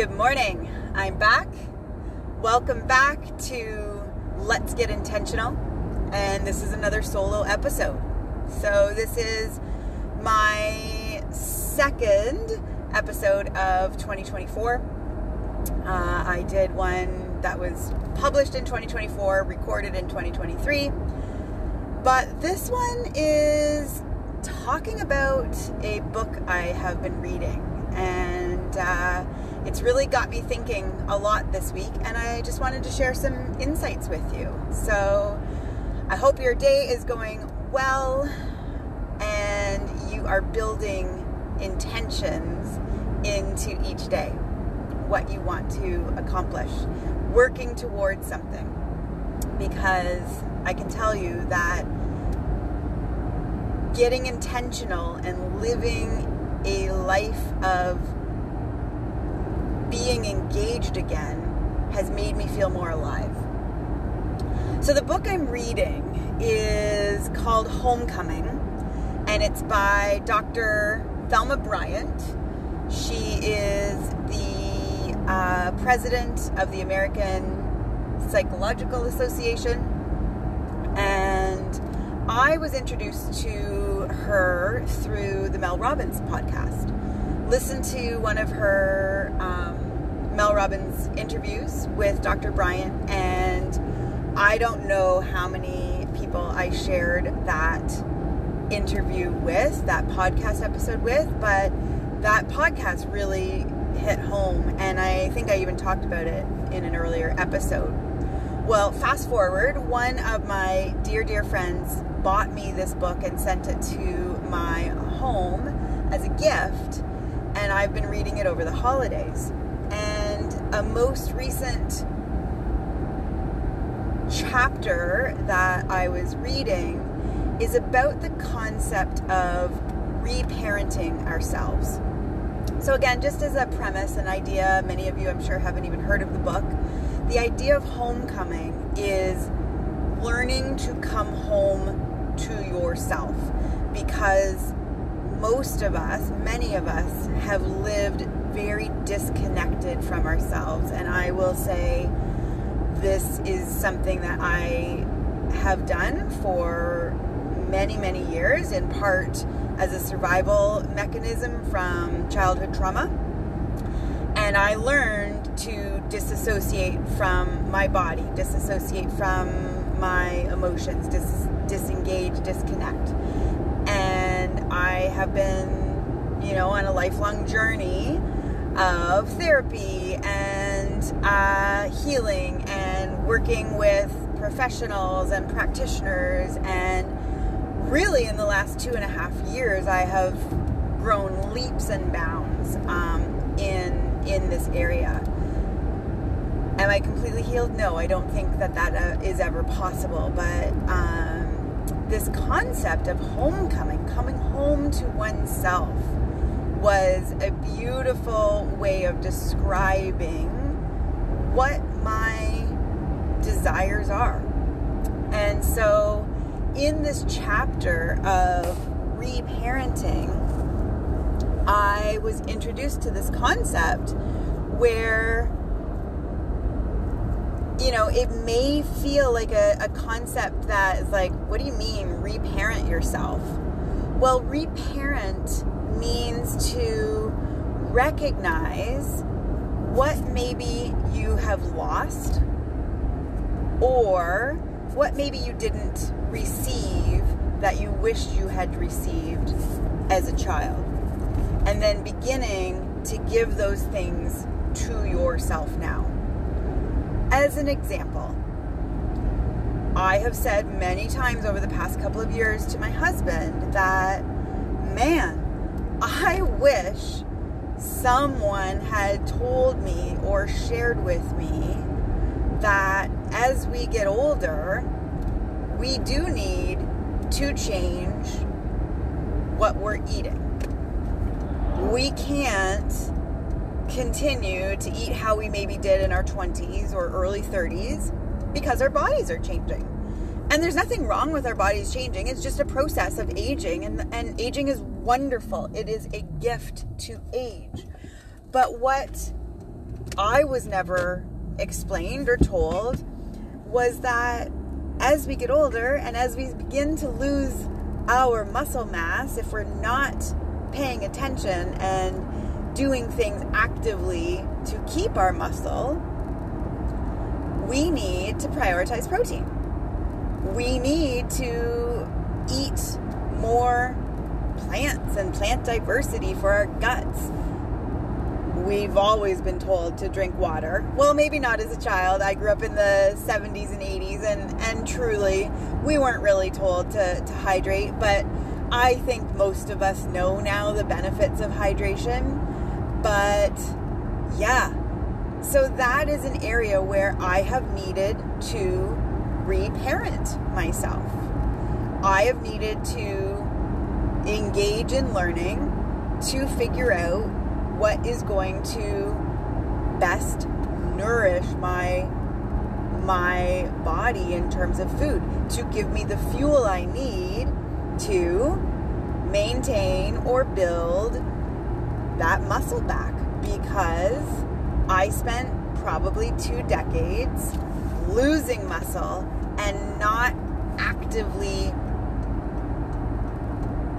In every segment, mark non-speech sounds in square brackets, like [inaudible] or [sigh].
Good morning. I'm back. Welcome back to Let's Get Intentional. And this is another solo episode. So, this is my second episode of 2024. Uh, I did one that was published in 2024, recorded in 2023. But this one is talking about a book I have been reading. And uh, it's really got me thinking a lot this week, and I just wanted to share some insights with you. So I hope your day is going well and you are building intentions into each day, what you want to accomplish, working towards something. Because I can tell you that getting intentional and living a life of being engaged again has made me feel more alive. So, the book I'm reading is called Homecoming, and it's by Dr. Thelma Bryant. She is the uh, president of the American Psychological Association, and I was introduced to her through the Mel Robbins podcast. Listened to one of her um, Mel Robbins interviews with Dr. Bryant, and I don't know how many people I shared that interview with, that podcast episode with, but that podcast really hit home, and I think I even talked about it in an earlier episode. Well, fast forward, one of my dear, dear friends bought me this book and sent it to my home as a gift, and I've been reading it over the holidays. A most recent chapter that I was reading is about the concept of reparenting ourselves. So, again, just as a premise, an idea, many of you I'm sure haven't even heard of the book. The idea of homecoming is learning to come home to yourself because most of us, many of us, have lived very disconnected from ourselves. And I will say this is something that I have done for many, many years, in part as a survival mechanism from childhood trauma. And I learned to disassociate from my body, disassociate from my emotions, dis- disengage, disconnect. And I have been, you know, on a lifelong journey of therapy and uh, healing and working with professionals and practitioners. And really in the last two and a half years i have grown leaps and bounds um, in in this area. Am i completely healed? No i don't think that that uh, is ever possible. But um, this concept of homecoming coming home to oneself was a beautiful way of describing what my desires are. And so, in this chapter of reparenting, I was introduced to this concept where, you know, it may feel like a, a concept that is like, what do you mean, reparent yourself? Well, reparent means to recognize what maybe you have lost or what maybe you didn't receive that you wished you had received as a child. And then beginning to give those things to yourself now. As an example, I have said many times over the past couple of years to my husband that, man, I wish someone had told me or shared with me that as we get older, we do need to change what we're eating. We can't continue to eat how we maybe did in our 20s or early 30s because our bodies are changing. And there's nothing wrong with our bodies changing. It's just a process of aging and and aging is wonderful. It is a gift to age. But what I was never explained or told was that as we get older and as we begin to lose our muscle mass, if we're not paying attention and doing things actively to keep our muscle, we need to prioritize protein. We need to eat more plants and plant diversity for our guts we've always been told to drink water. Well, maybe not as a child. I grew up in the 70s and 80s, and, and truly, we weren't really told to, to hydrate. But I think most of us know now the benefits of hydration. But yeah, so that is an area where I have needed to reparent myself. I have needed to engage in learning to figure out what is going to best nourish my my body in terms of food to give me the fuel I need to maintain or build that muscle back because I spent probably two decades losing muscle and not actively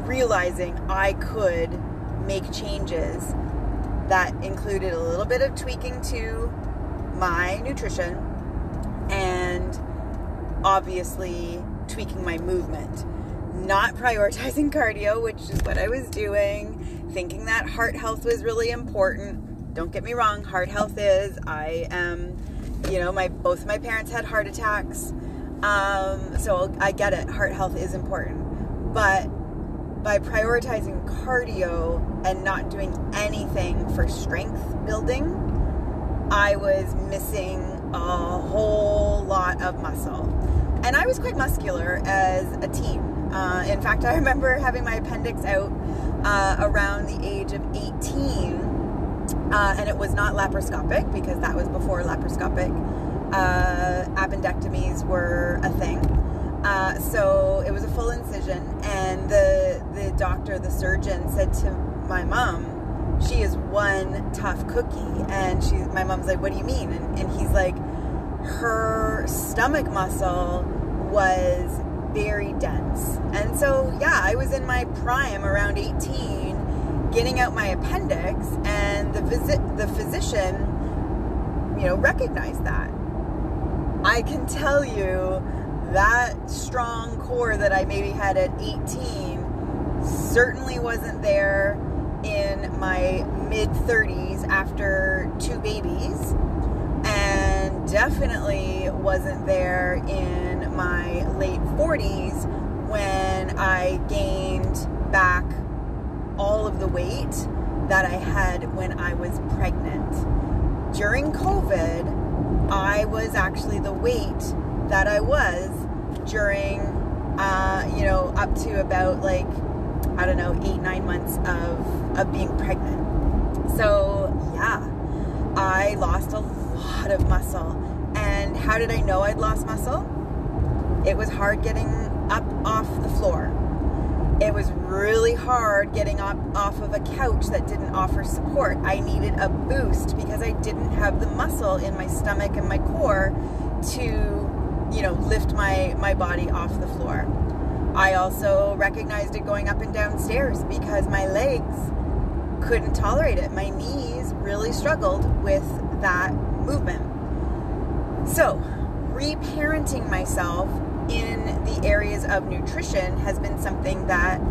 realizing I could make changes that included a little bit of tweaking to my nutrition and obviously tweaking my movement. Not prioritizing [laughs] cardio, which is what I was doing, thinking that heart health was really important. Don't get me wrong, heart health is. I am, you know, my both my parents had heart attacks. Um, so I get it, heart health is important. But by prioritizing cardio and not doing anything for strength building, I was missing a whole lot of muscle. And I was quite muscular as a teen. Uh, in fact, I [laughs] remember having my appendix out uh, around the age of 18, uh, and it was not laparoscopic because that was before laparoscopic uh, appendectomies were a thing. Uh, so it was a full incision, and the the doctor, the surgeon, said to my mom, "She is one tough cookie." And she, my mom's like, "What do you mean?" And, and he's like, "Her stomach muscle was very dense." And so, yeah, I was in my prime, around 18, getting out my appendix, and the visit, the physician, you know, recognized that. I can tell you that strong core that I maybe had at 18 certainly wasn't there in my mid 30s after two babies, and definitely wasn't there in my late 40s when I gained back all of the weight that I had when I was pregnant. During COVID, I was actually the weight that I was during, uh, you know, up to about like, I don't know, eight, nine months of, of being pregnant. So, yeah, I lost a lot of muscle. And how did I know I'd lost muscle? It was hard getting up off the floor. It was really hard getting up off of a couch that didn't offer support. I needed a boost because I didn't have the muscle in my stomach and my core to you know, lift my, my body off the floor. I also recognized it going up and down stairs because my legs couldn't tolerate it. My knees really struggled with that movement. So, reparenting myself in the areas of nutrition has been something that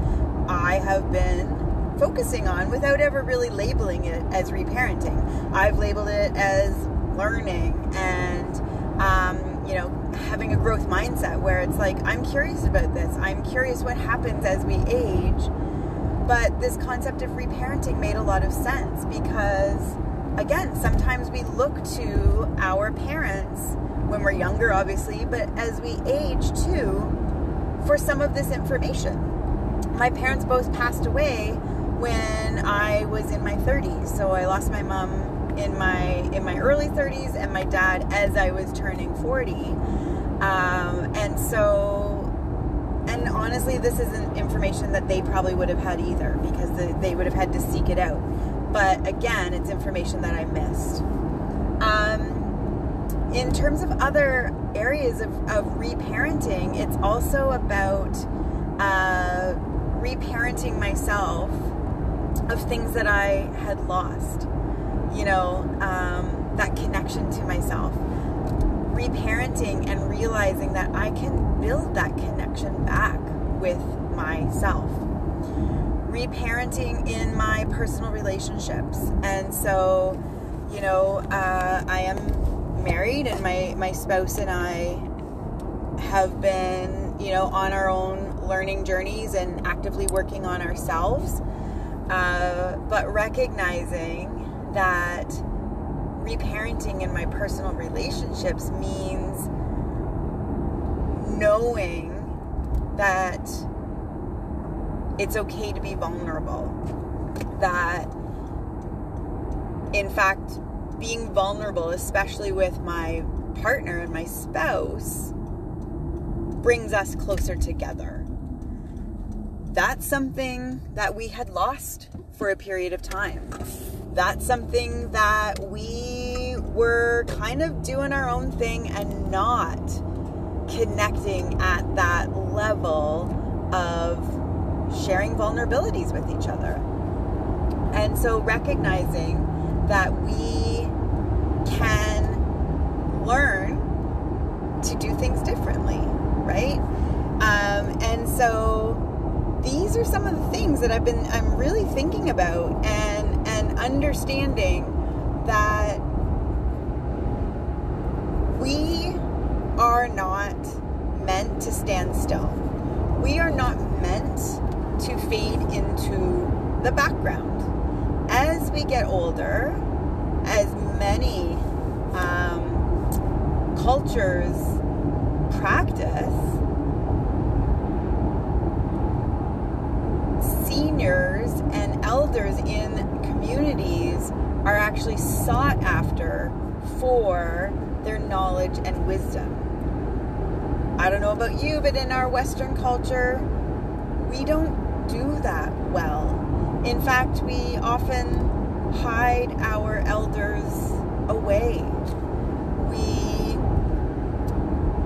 I have been focusing on without ever really labeling it as reparenting. I've labeled it as learning and, um, you know, having a growth mindset where it's like, I'm curious about this. I'm curious what happens as we age. But this concept of reparenting made a lot of sense because, again, sometimes we look to our parents when we're younger, obviously, but as we age too, for some of this information. My parents both passed away when I was in my 30s. So I lost my mom in my in my early 30s and my dad as I was turning 40. Um, and so, and honestly, this isn't information that they probably would have had either because the, they would have had to seek it out. But again, it's information that I missed. In terms of other areas of, of reparenting, it's also about uh, reparenting myself of things that I had lost. You know, um, that connection to myself. Reparenting and realizing that I can build that connection back with myself. Reparenting in my personal relationships. And so, you know, uh, I am married, and my, my spouse and I have been, you know, on our own learning journeys and actively working on ourselves. Uh, but recognizing that reparenting in my personal relationships means knowing that it's okay to be vulnerable. That, in fact, being vulnerable, especially with my partner and my spouse, brings us closer together. That's something that we had lost for a period of time. That's something that we were kind of doing our own thing and not connecting at that level of sharing vulnerabilities with each other. And so recognizing that we can learn to do things differently, right? Um, and so these are some of the things that I've been I'm really thinking about and and understanding that we are not meant to stand still. We are not meant to fade into the background. As we get older, many um, cultures practice, seniors and elders in communities are actually sought after for their knowledge and wisdom. I don't know about you, but in our Western culture, we don't do that well. In fact, we often hide our elders away. We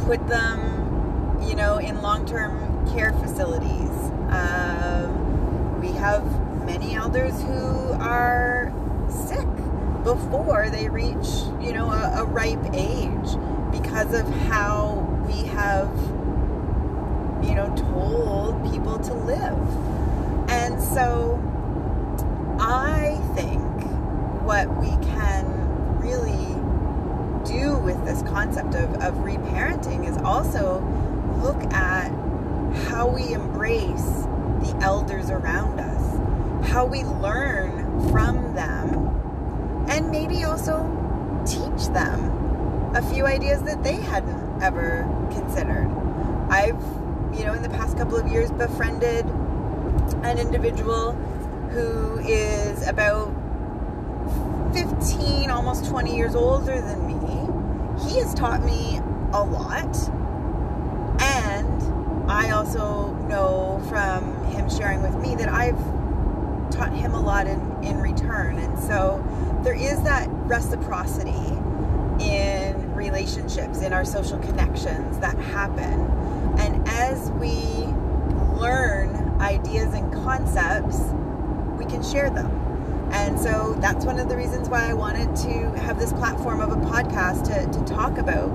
put them, you know, in long term care facilities. Um, we have many elders who are sick before they reach, you know, a, a ripe age because of how we have, you know, told people to live. And so I what we can really do with this concept of, of reparenting is also look at how we embrace the elders around us, how we learn from them, and maybe also teach them a few ideas that they hadn't ever considered. I've, you know, in the past couple of years befriended an individual who is about 15, almost 20 years older than me. He has taught me a lot. And I also know from him sharing with me that I've taught him a lot in, in return. And so there is that reciprocity in relationships, in our social connections that happen. And as we learn ideas and concepts, we can share them. And so that's one of the reasons why I wanted to have this platform of a podcast to, to talk about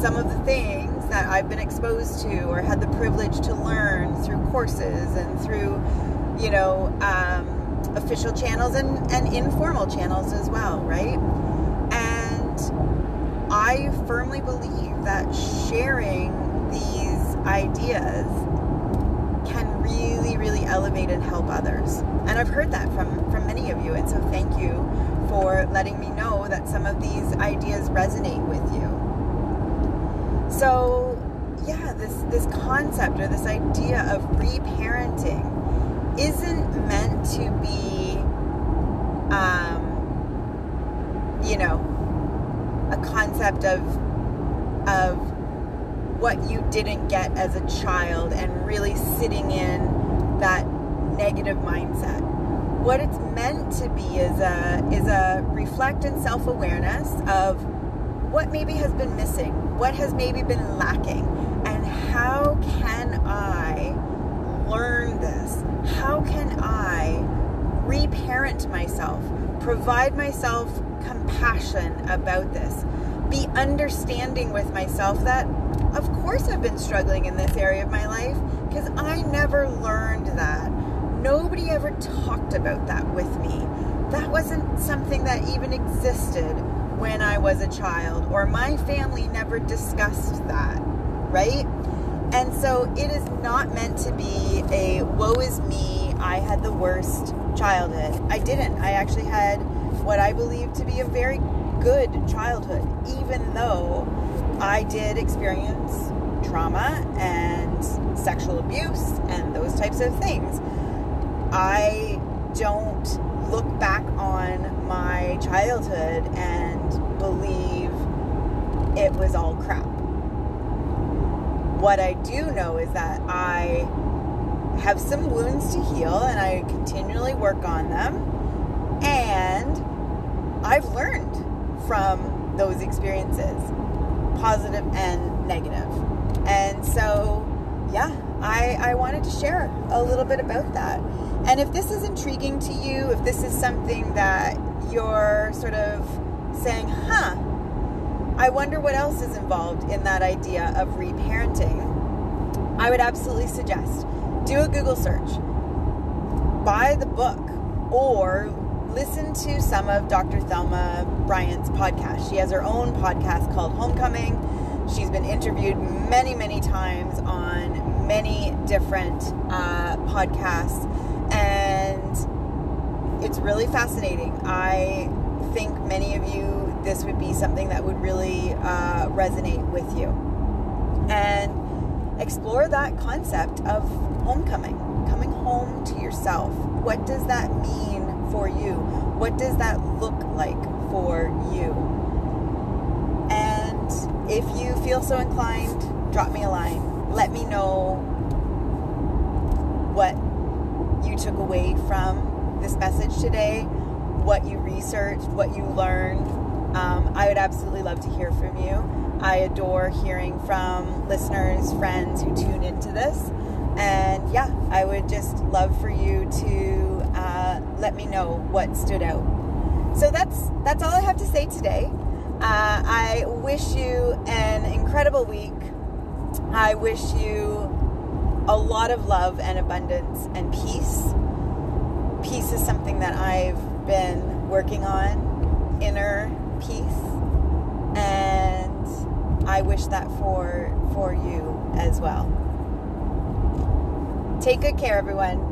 some of the things that I've been exposed to or had the privilege to learn through courses and through, you know, um, official channels and, and informal channels as well, right? And I firmly believe that sharing these ideas elevate and help others. And I've heard that from, from many of you. And so thank you for letting me know that some of these ideas resonate with you. So, yeah, this this concept or this idea of reparenting isn't meant to be um, you know, a concept of of what you didn't get as a child and really sitting in that negative mindset. What it's meant to be is a is a reflect and self-awareness of what maybe has been missing, what has maybe been lacking, and how can I learn this? How can I reparent myself, provide myself compassion about this, be understanding with myself that, of course, I've been struggling in this area of my life because I never learned that. Nobody ever talked about that with me. That wasn't something that even existed when I was a child, or my family never discussed that, right? And so it is not meant to be a woe is me, I had the worst childhood. I didn't. I actually had what I believe to be a very good childhood, even though I did experience trauma and sexual abuse and those types of things. I don't look back on my childhood and believe it was all crap. What I do know is that I have some wounds to heal and I continually work on them. And I've learned from those experiences, positive and negative. And so, yeah, I, I wanted to share a little bit about that. And if this is intriguing to you, if this is something that you're sort of saying, huh, I wonder what else is involved in that idea of reparenting, I would absolutely suggest do a Google search, buy the book, or listen to some of Dr. Thelma Bryant's podcast. She has her own podcast called Homecoming. She's been interviewed many, many times on many different uh, podcasts, and it's really fascinating. I think many of you, this would be something that would really uh, resonate with you. And explore that concept of homecoming, coming home to yourself. What does that mean for you? What does that look like for you? If you feel so inclined, drop me a line. Let me know what you took away from this message today, what you researched, what you learned. Um, I would absolutely love to hear from you. I adore hearing from listeners, friends who tune into this. And yeah, I would just love for you to uh, let me know what stood out. So that's that's all I have to say today. Uh, I wish you an incredible week. I wish you a lot of love and abundance and peace. Peace is something that I've been working on, inner peace, and I wish that for for you as well. Take good care, everyone.